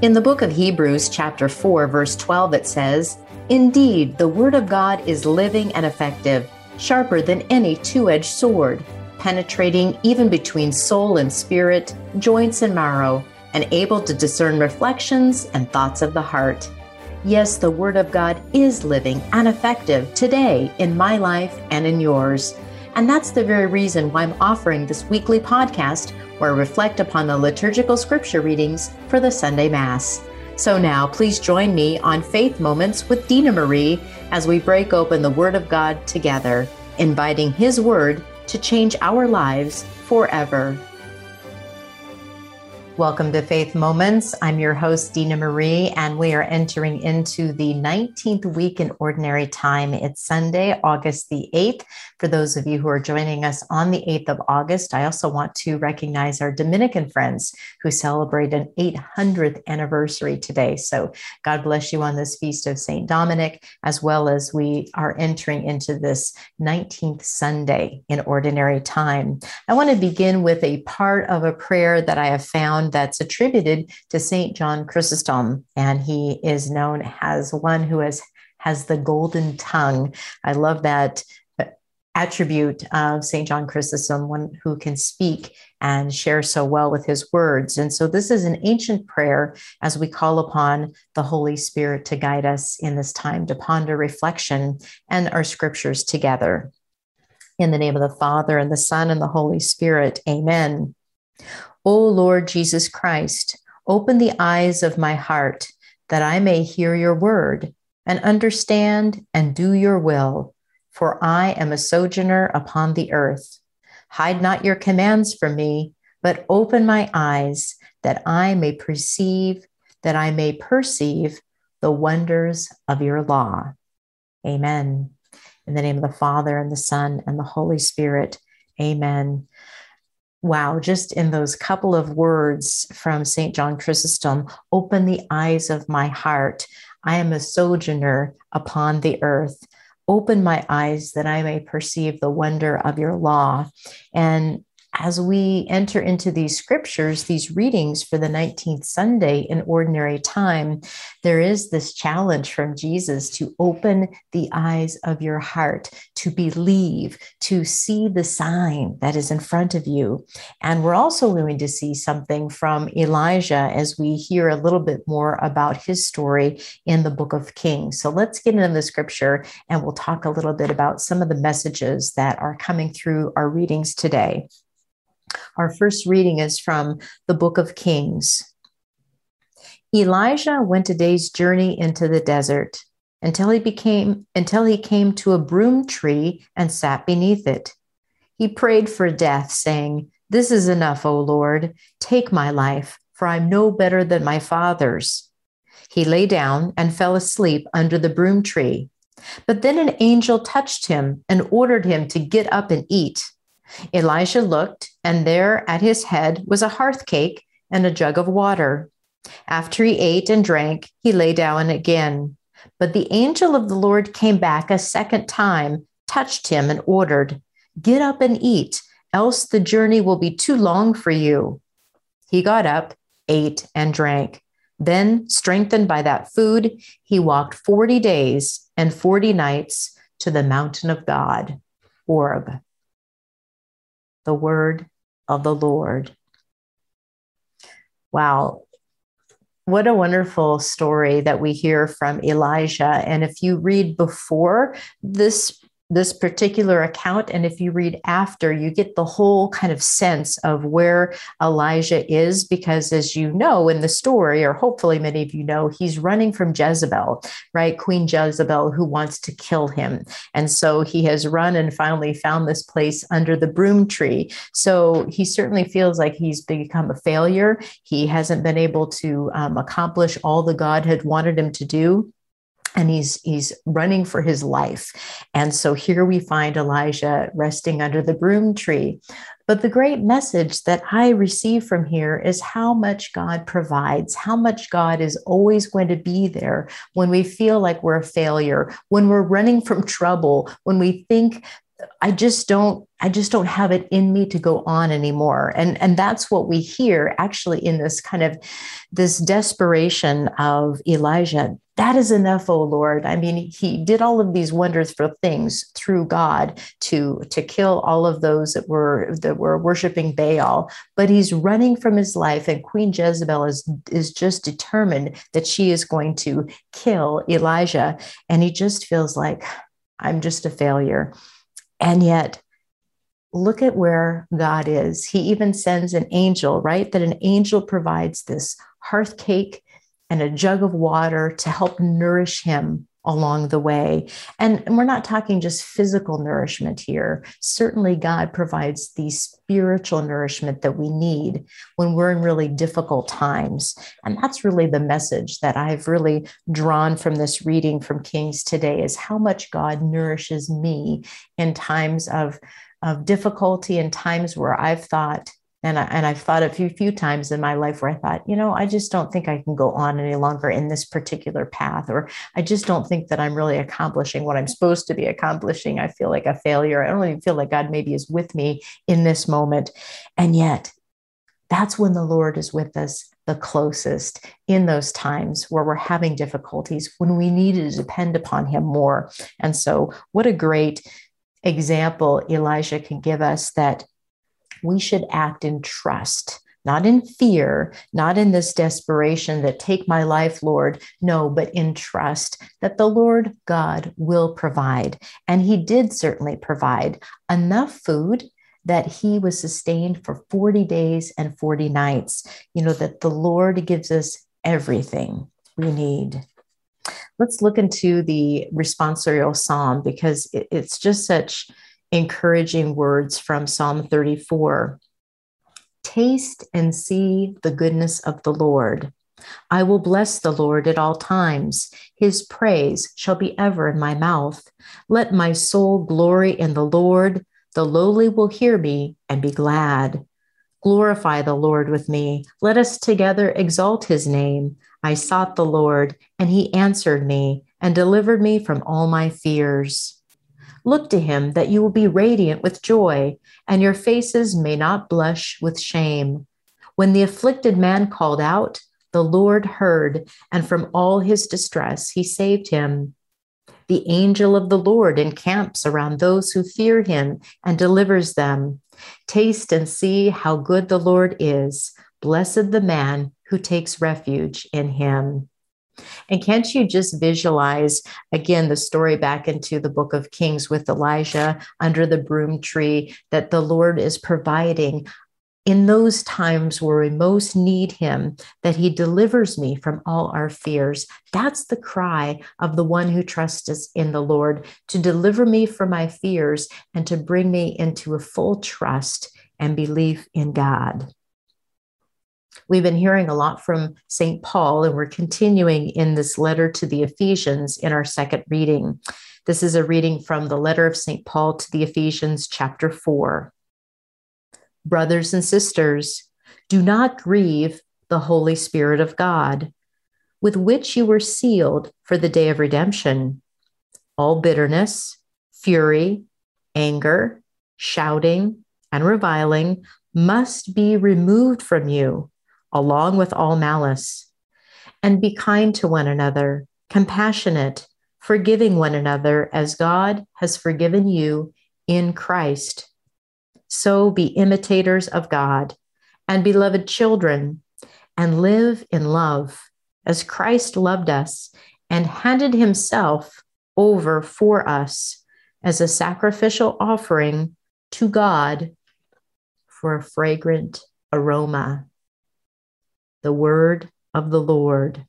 In the book of Hebrews, chapter 4, verse 12, it says, Indeed, the word of God is living and effective, sharper than any two edged sword, penetrating even between soul and spirit, joints and marrow, and able to discern reflections and thoughts of the heart. Yes, the Word of God is living and effective today in my life and in yours. And that's the very reason why I'm offering this weekly podcast where I reflect upon the liturgical scripture readings for the Sunday Mass. So now, please join me on Faith Moments with Dina Marie as we break open the Word of God together, inviting His Word to change our lives forever. Welcome to Faith Moments. I'm your host, Dina Marie, and we are entering into the 19th week in Ordinary Time. It's Sunday, August the 8th. For those of you who are joining us on the 8th of August, I also want to recognize our Dominican friends who celebrate an 800th anniversary today. So God bless you on this feast of St. Dominic, as well as we are entering into this 19th Sunday in Ordinary Time. I want to begin with a part of a prayer that I have found that's attributed to St. John Chrysostom, and he is known as one who has, has the golden tongue. I love that attribute of St. John Chrysostom, one who can speak and share so well with his words. And so, this is an ancient prayer as we call upon the Holy Spirit to guide us in this time to ponder reflection and our scriptures together. In the name of the Father, and the Son, and the Holy Spirit, amen. O Lord Jesus Christ, open the eyes of my heart that I may hear your word and understand and do your will, for I am a sojourner upon the earth. Hide not your commands from me, but open my eyes that I may perceive, that I may perceive the wonders of your law. Amen. In the name of the Father and the Son and the Holy Spirit. Amen wow, just in those couple of words from St. John Chrysostom, open the eyes of my heart. I am a sojourner upon the earth. Open my eyes that I may perceive the wonder of your law. And as we enter into these scriptures, these readings for the 19th Sunday in ordinary time, there is this challenge from Jesus to open the eyes of your heart, to believe, to see the sign that is in front of you. And we're also going to see something from Elijah as we hear a little bit more about his story in the book of Kings. So let's get into the scripture and we'll talk a little bit about some of the messages that are coming through our readings today. Our first reading is from the book of Kings. Elijah went a day's journey into the desert until he became until he came to a broom tree and sat beneath it. He prayed for death, saying, This is enough, O Lord. Take my life, for I'm no better than my father's. He lay down and fell asleep under the broom tree. But then an angel touched him and ordered him to get up and eat. Elijah looked, and there at his head was a hearth cake and a jug of water. After he ate and drank, he lay down again. But the angel of the Lord came back a second time, touched him, and ordered, Get up and eat, else the journey will be too long for you. He got up, ate, and drank. Then, strengthened by that food, he walked 40 days and 40 nights to the mountain of God, Horeb the word of the Lord. Wow. What a wonderful story that we hear from Elijah. And if you read before this this particular account. And if you read after, you get the whole kind of sense of where Elijah is, because as you know in the story, or hopefully many of you know, he's running from Jezebel, right? Queen Jezebel, who wants to kill him. And so he has run and finally found this place under the broom tree. So he certainly feels like he's become a failure. He hasn't been able to um, accomplish all the God had wanted him to do and he's he's running for his life. And so here we find elijah resting under the broom tree. But the great message that i receive from here is how much god provides how much god is always going to be there when we feel like we're a failure when we're running from trouble when we think I just don't I just don't have it in me to go on anymore. And and that's what we hear actually in this kind of this desperation of Elijah. That is enough, oh Lord. I mean, he did all of these wonders for things through God to to kill all of those that were that were worshiping Baal, but he's running from his life and Queen Jezebel is is just determined that she is going to kill Elijah and he just feels like I'm just a failure. And yet, look at where God is. He even sends an angel, right? That an angel provides this hearth cake and a jug of water to help nourish him along the way. And, we're not talking just physical nourishment here. Certainly, God provides the spiritual nourishment that we need when we're in really difficult times. And that's really the message that I've really drawn from this reading from Kings today is how much God nourishes me in times of, of difficulty and times where I've thought, and I, and I've thought a few few times in my life where I thought, you know, I just don't think I can go on any longer in this particular path, or I just don't think that I'm really accomplishing what I'm supposed to be accomplishing. I feel like a failure. I don't even feel like God maybe is with me in this moment, and yet, that's when the Lord is with us the closest in those times where we're having difficulties when we need to depend upon Him more. And so, what a great example Elijah can give us that we should act in trust, not in fear, not in this desperation that take my life, Lord. No, but in trust that the Lord God will provide. And He did certainly provide enough food that he was sustained for 40 days and 40 nights. You know, that the Lord gives us everything we need. Let's look into the responsorial psalm because it's just such encouraging words from Psalm 34 Taste and see the goodness of the Lord. I will bless the Lord at all times. His praise shall be ever in my mouth. Let my soul glory in the Lord. The lowly will hear me and be glad. Glorify the Lord with me. Let us together exalt his name. I sought the Lord, and he answered me and delivered me from all my fears. Look to him that you will be radiant with joy, and your faces may not blush with shame. When the afflicted man called out, the Lord heard, and from all his distress he saved him. The angel of the Lord encamps around those who fear him and delivers them. Taste and see how good the Lord is. Blessed the man who takes refuge in him. And can't you just visualize again the story back into the book of Kings with Elijah under the broom tree that the Lord is providing in those times where we most need him, that he delivers me from all our fears. That's the cry of the one who trusts in the Lord to deliver me from my fears and to bring me into a full trust and belief in God. We've been hearing a lot from St. Paul, and we're continuing in this letter to the Ephesians in our second reading. This is a reading from the letter of St. Paul to the Ephesians, chapter 4. Brothers and sisters, do not grieve the Holy Spirit of God, with which you were sealed for the day of redemption. All bitterness, fury, anger, shouting, and reviling must be removed from you along with all malice. And be kind to one another, compassionate, forgiving one another as God has forgiven you in Christ. So be imitators of God and beloved children, and live in love as Christ loved us and handed himself over for us as a sacrificial offering to God for a fragrant aroma the word of the Lord.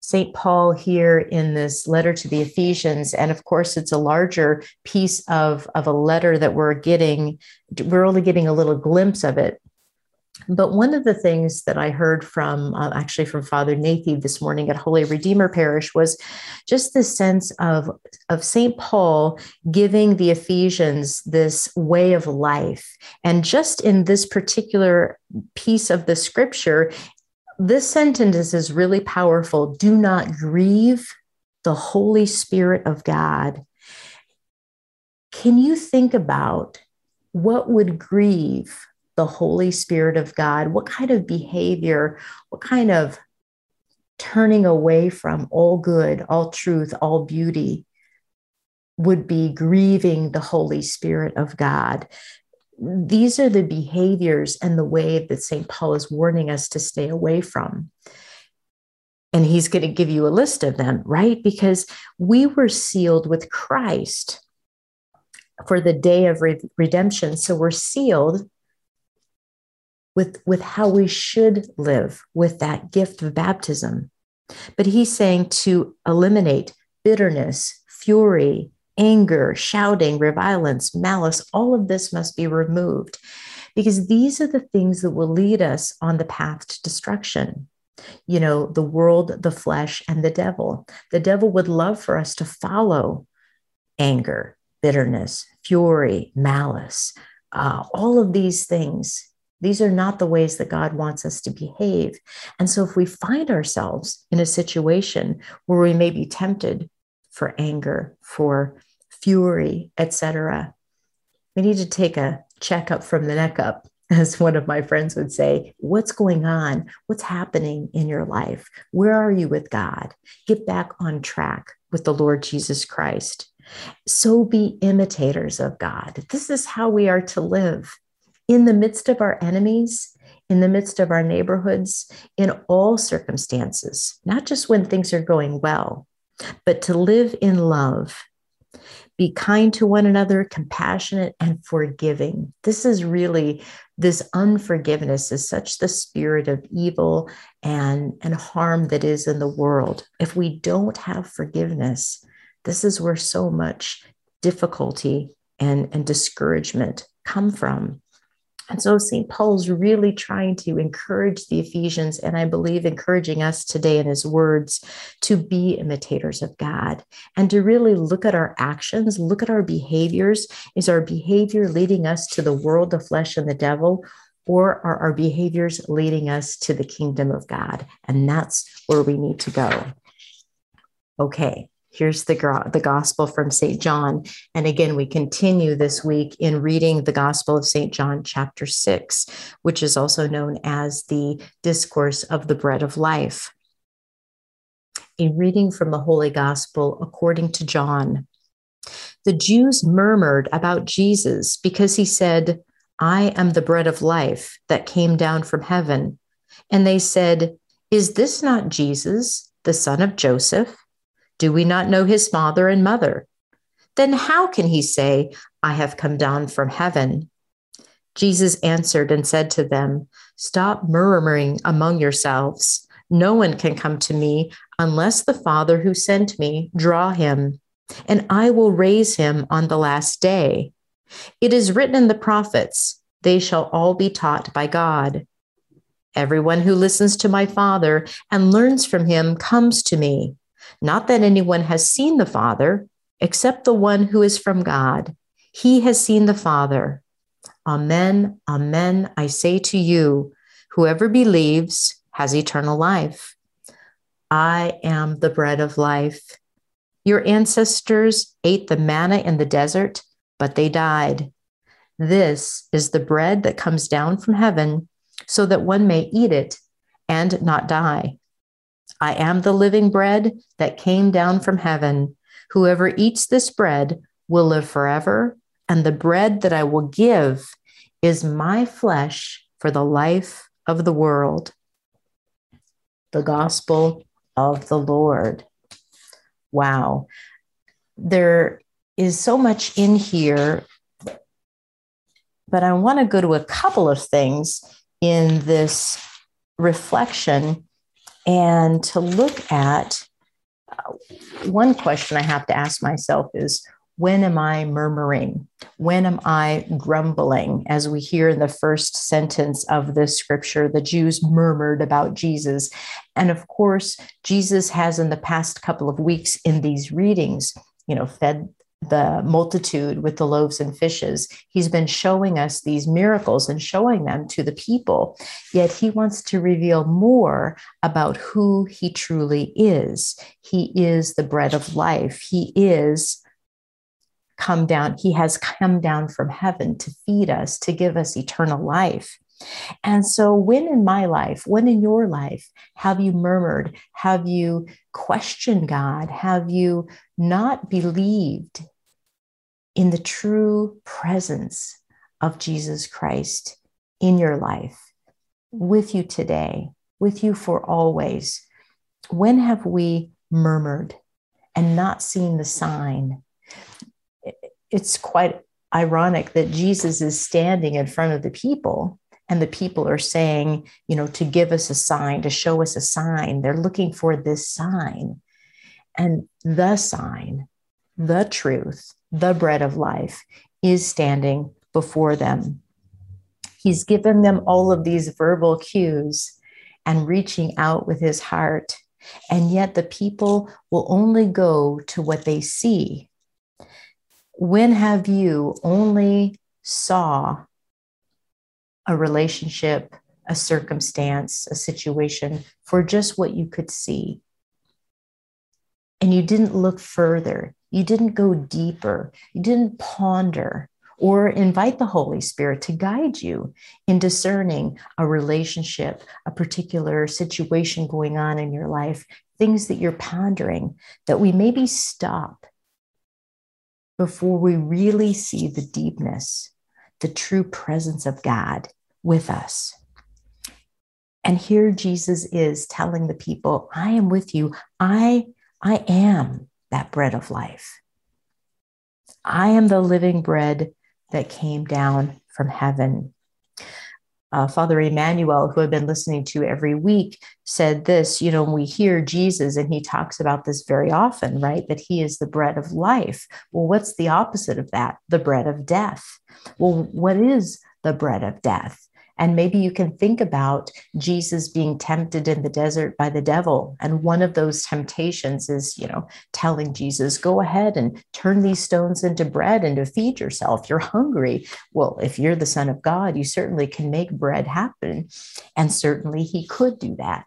St. Paul here in this letter to the Ephesians, and of course, it's a larger piece of, of a letter that we're getting. We're only getting a little glimpse of it but one of the things that I heard from uh, actually from Father Nathan this morning at Holy Redeemer Parish was just this sense of, of St. Paul giving the Ephesians this way of life. And just in this particular piece of the scripture, this sentence is really powerful. Do not grieve the Holy Spirit of God. can you think about what would grieve the Holy Spirit of God? What kind of behavior, what kind of turning away from all good, all truth, all beauty would be grieving the Holy Spirit of God? These are the behaviors and the way that St. Paul is warning us to stay away from. And he's going to give you a list of them, right? Because we were sealed with Christ for the day of re- redemption. So we're sealed with, with how we should live with that gift of baptism. But he's saying to eliminate bitterness, fury, anger, shouting, revilence, malice, all of this must be removed because these are the things that will lead us on the path to destruction. You know, the world, the flesh, and the devil. The devil would love for us to follow anger, bitterness, fury, malice, uh, all of these things. These are not the ways that God wants us to behave. And so, if we find ourselves in a situation where we may be tempted for anger, for fury, etc., we need to take a checkup from the neck up, as one of my friends would say. What's going on? What's happening in your life? Where are you with God? Get back on track with the Lord Jesus Christ. So be imitators of God. This is how we are to live in the midst of our enemies, in the midst of our neighborhoods, in all circumstances, not just when things are going well, but to live in love. Be kind to one another, compassionate and forgiving. This is really, this unforgiveness is such the spirit of evil and, and harm that is in the world. If we don't have forgiveness, this is where so much difficulty and, and discouragement come from. And so St. Paul's really trying to encourage the Ephesians, and I believe encouraging us today in his words to be imitators of God and to really look at our actions, look at our behaviors. Is our behavior leading us to the world, the flesh, and the devil? Or are our behaviors leading us to the kingdom of God? And that's where we need to go. Okay, Here's the, the Gospel from St. John. And again, we continue this week in reading the Gospel of St. John, chapter 6, which is also known as the Discourse of the Bread of Life. A reading from the Holy Gospel according to John. The Jews murmured about Jesus because he said, I am the bread of life that came down from heaven. And they said, Is this not Jesus, the son of Joseph? Do we not know his father and mother? Then how can he say, I have come down from heaven? Jesus answered and said to them, Stop murmuring among yourselves. No one can come to me unless the Father who sent me draw him, and I will raise him on the last day. It is written in the prophets, They shall all be taught by God. Everyone who listens to my Father and learns from him comes to me. Not that anyone has seen the Father, except the one who is from God. He has seen the Father. Amen, amen. I say to you, whoever believes has eternal life. I am the bread of life. Your ancestors ate the manna in the desert, but they died. This is the bread that comes down from heaven, so that one may eat it and not die. I am the living bread that came down from heaven. Whoever eats this bread will live forever, and the bread that I will give is my flesh for the life of the world. The gospel of the Lord. Wow. There is so much in here, but I want to go to a couple of things in this reflection and to look at uh, one question I have to ask myself is when am I murmuring? When am I grumbling? As we hear in the first sentence of this scripture, the Jews murmured about Jesus. And of course, Jesus has in the past couple of weeks in these readings, you know, fed the multitude with the loaves and fishes. He's been showing us these miracles and showing them to the people. Yet he wants to reveal more about who he truly is. He is the bread of life. He is come down. He has come down from heaven to feed us, to give us eternal life. And so, when in my life, when in your life, have you murmured? Have you questioned God? Have you not believed in the true presence of Jesus Christ in your life, with you today, with you for always? When have we murmured and not seen the sign? It's quite ironic that Jesus is standing in front of the people and the people are saying, you know, to give us a sign, to show us a sign. They're looking for this sign. And the sign, the truth, the bread of life is standing before them. He's given them all of these verbal cues and reaching out with his heart. And yet the people will only go to what they see. When have you only saw a relationship, a circumstance, a situation for just what you could see. And you didn't look further, you didn't go deeper, you didn't ponder or invite the Holy Spirit to guide you in discerning a relationship, a particular situation going on in your life, things that you're pondering, that we maybe stop before we really see the deepness, the true presence of God with us. And here Jesus is telling the people, I am with you. I, I am that bread of life. I am the living bread that came down from heaven. Uh, Father Emmanuel, who I've been listening to every week, said this. You know, we hear Jesus and he talks about this very often, right? That he is the bread of life. Well, what's the opposite of that? The bread of death. Well, what is the bread of death? And maybe you can think about Jesus being tempted in the desert by the devil. And one of those temptations is, you know, telling Jesus, go ahead and turn these stones into bread and to feed yourself. You're hungry. Well, if you're the Son of God, you certainly can make bread happen. And certainly he could do that.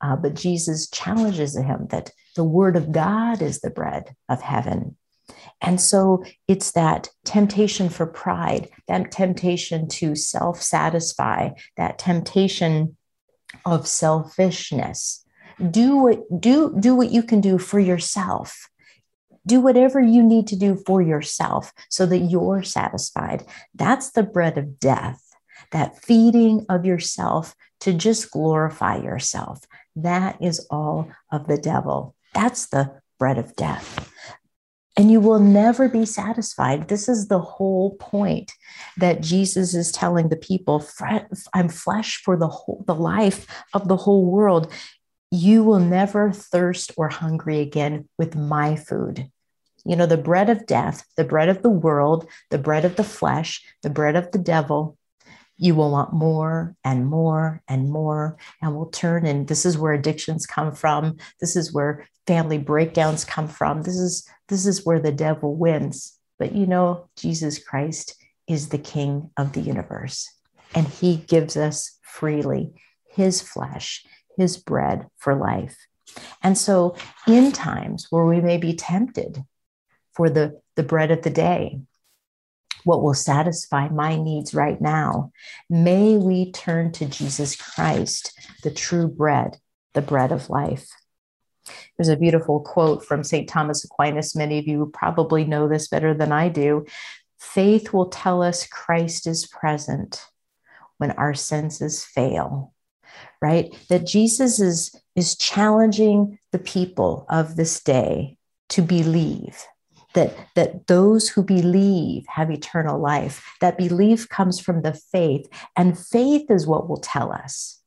Uh, but Jesus challenges him that the word of God is the bread of heaven. And so it's that temptation for pride, that temptation to self satisfy, that temptation of selfishness. Do what, do, do what you can do for yourself. Do whatever you need to do for yourself so that you're satisfied. That's the bread of death, that feeding of yourself to just glorify yourself. That is all of the devil. That's the bread of death and you will never be satisfied. This is the whole point that Jesus is telling the people I'm flesh for the whole the life of the whole world. You will never thirst or hungry again with my food. You know, the bread of death, the bread of the world, the bread of the flesh, the bread of the devil, you will want more and more and more and will turn and this is where addictions come from. This is where family breakdowns come from. This is this is where the devil wins. But you know jesus christ is the king of the universe and he gives us freely his flesh his bread for life. And so in times where we may be tempted for the the bread of the day what will satisfy my needs right now. May we turn to Jesus Christ, the true bread, the bread of life. There's a beautiful quote from St. Thomas Aquinas. Many of you probably know this better than I do. Faith will tell us Christ is present when our senses fail, right? That Jesus is, is challenging the people of this day to believe that that those who believe have eternal life that belief comes from the faith and faith is what will tell us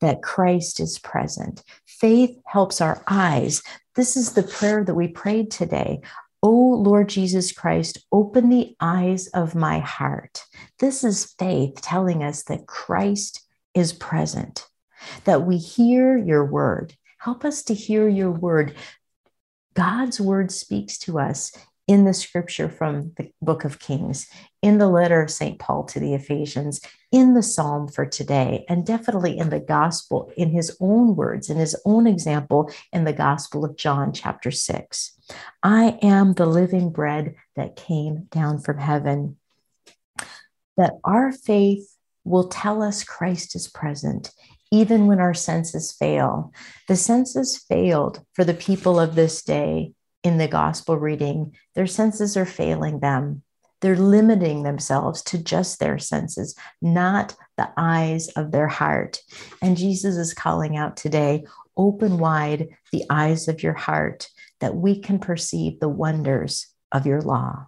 that Christ is present faith helps our eyes this is the prayer that we prayed today O Lord Jesus Christ, open the eyes of my heart. This is faith telling us that Christ is present, that we hear your word. Help us to hear your word God's word speaks to us in the scripture from the book of Kings, in the letter of St. Paul to the Ephesians, in the psalm for today, and definitely in the gospel, in his own words, in his own example, in the gospel of John, chapter 6. I am the living bread that came down from heaven. That our faith will tell us Christ is present, even when our senses fail. The senses failed for the people of this day in the gospel reading. Their senses are failing them. They're limiting themselves to just their senses, not the eyes of their heart. And Jesus is calling out today open wide the eyes of your heart that we can perceive the wonders of your law.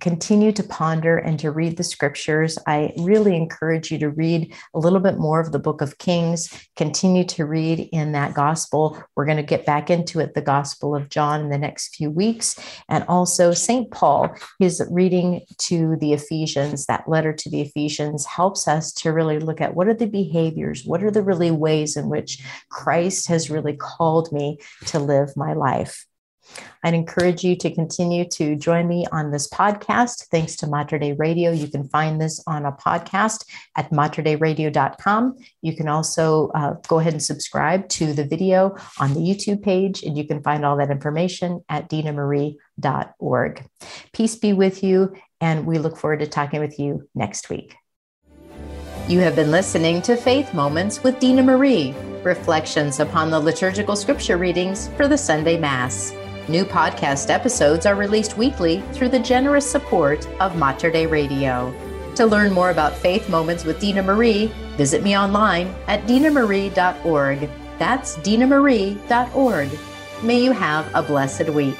continue to ponder and to read the scriptures. I really encourage you to read a little bit more of the book of Kings, continue to read in that gospel. We're going to get back into it, the gospel of John, in the next few weeks. And also, St. Paul, his reading to the Ephesians, that letter to the Ephesians, helps us to really look at what are the behaviors, what are the really ways in which Christ has really called me to live my life. I'd encourage you to continue to join me on this podcast. Thanks to Mater Dei Radio. You can find this on a podcast at materdeiradio.com. You can also uh, go ahead and subscribe to the video on the YouTube page, and you can find all that information at dinamarie.org. Peace be with you, and we look forward to talking with you next week. You have been listening to Faith Moments with Dina Marie, reflections upon the liturgical scripture readings for the Sunday Mass. New podcast episodes are released weekly through the generous support of Mater Dei Radio. To learn more about Faith Moments with Dina Marie, visit me online at dinamarie.org. That's dinamarie.org. May you have a blessed week.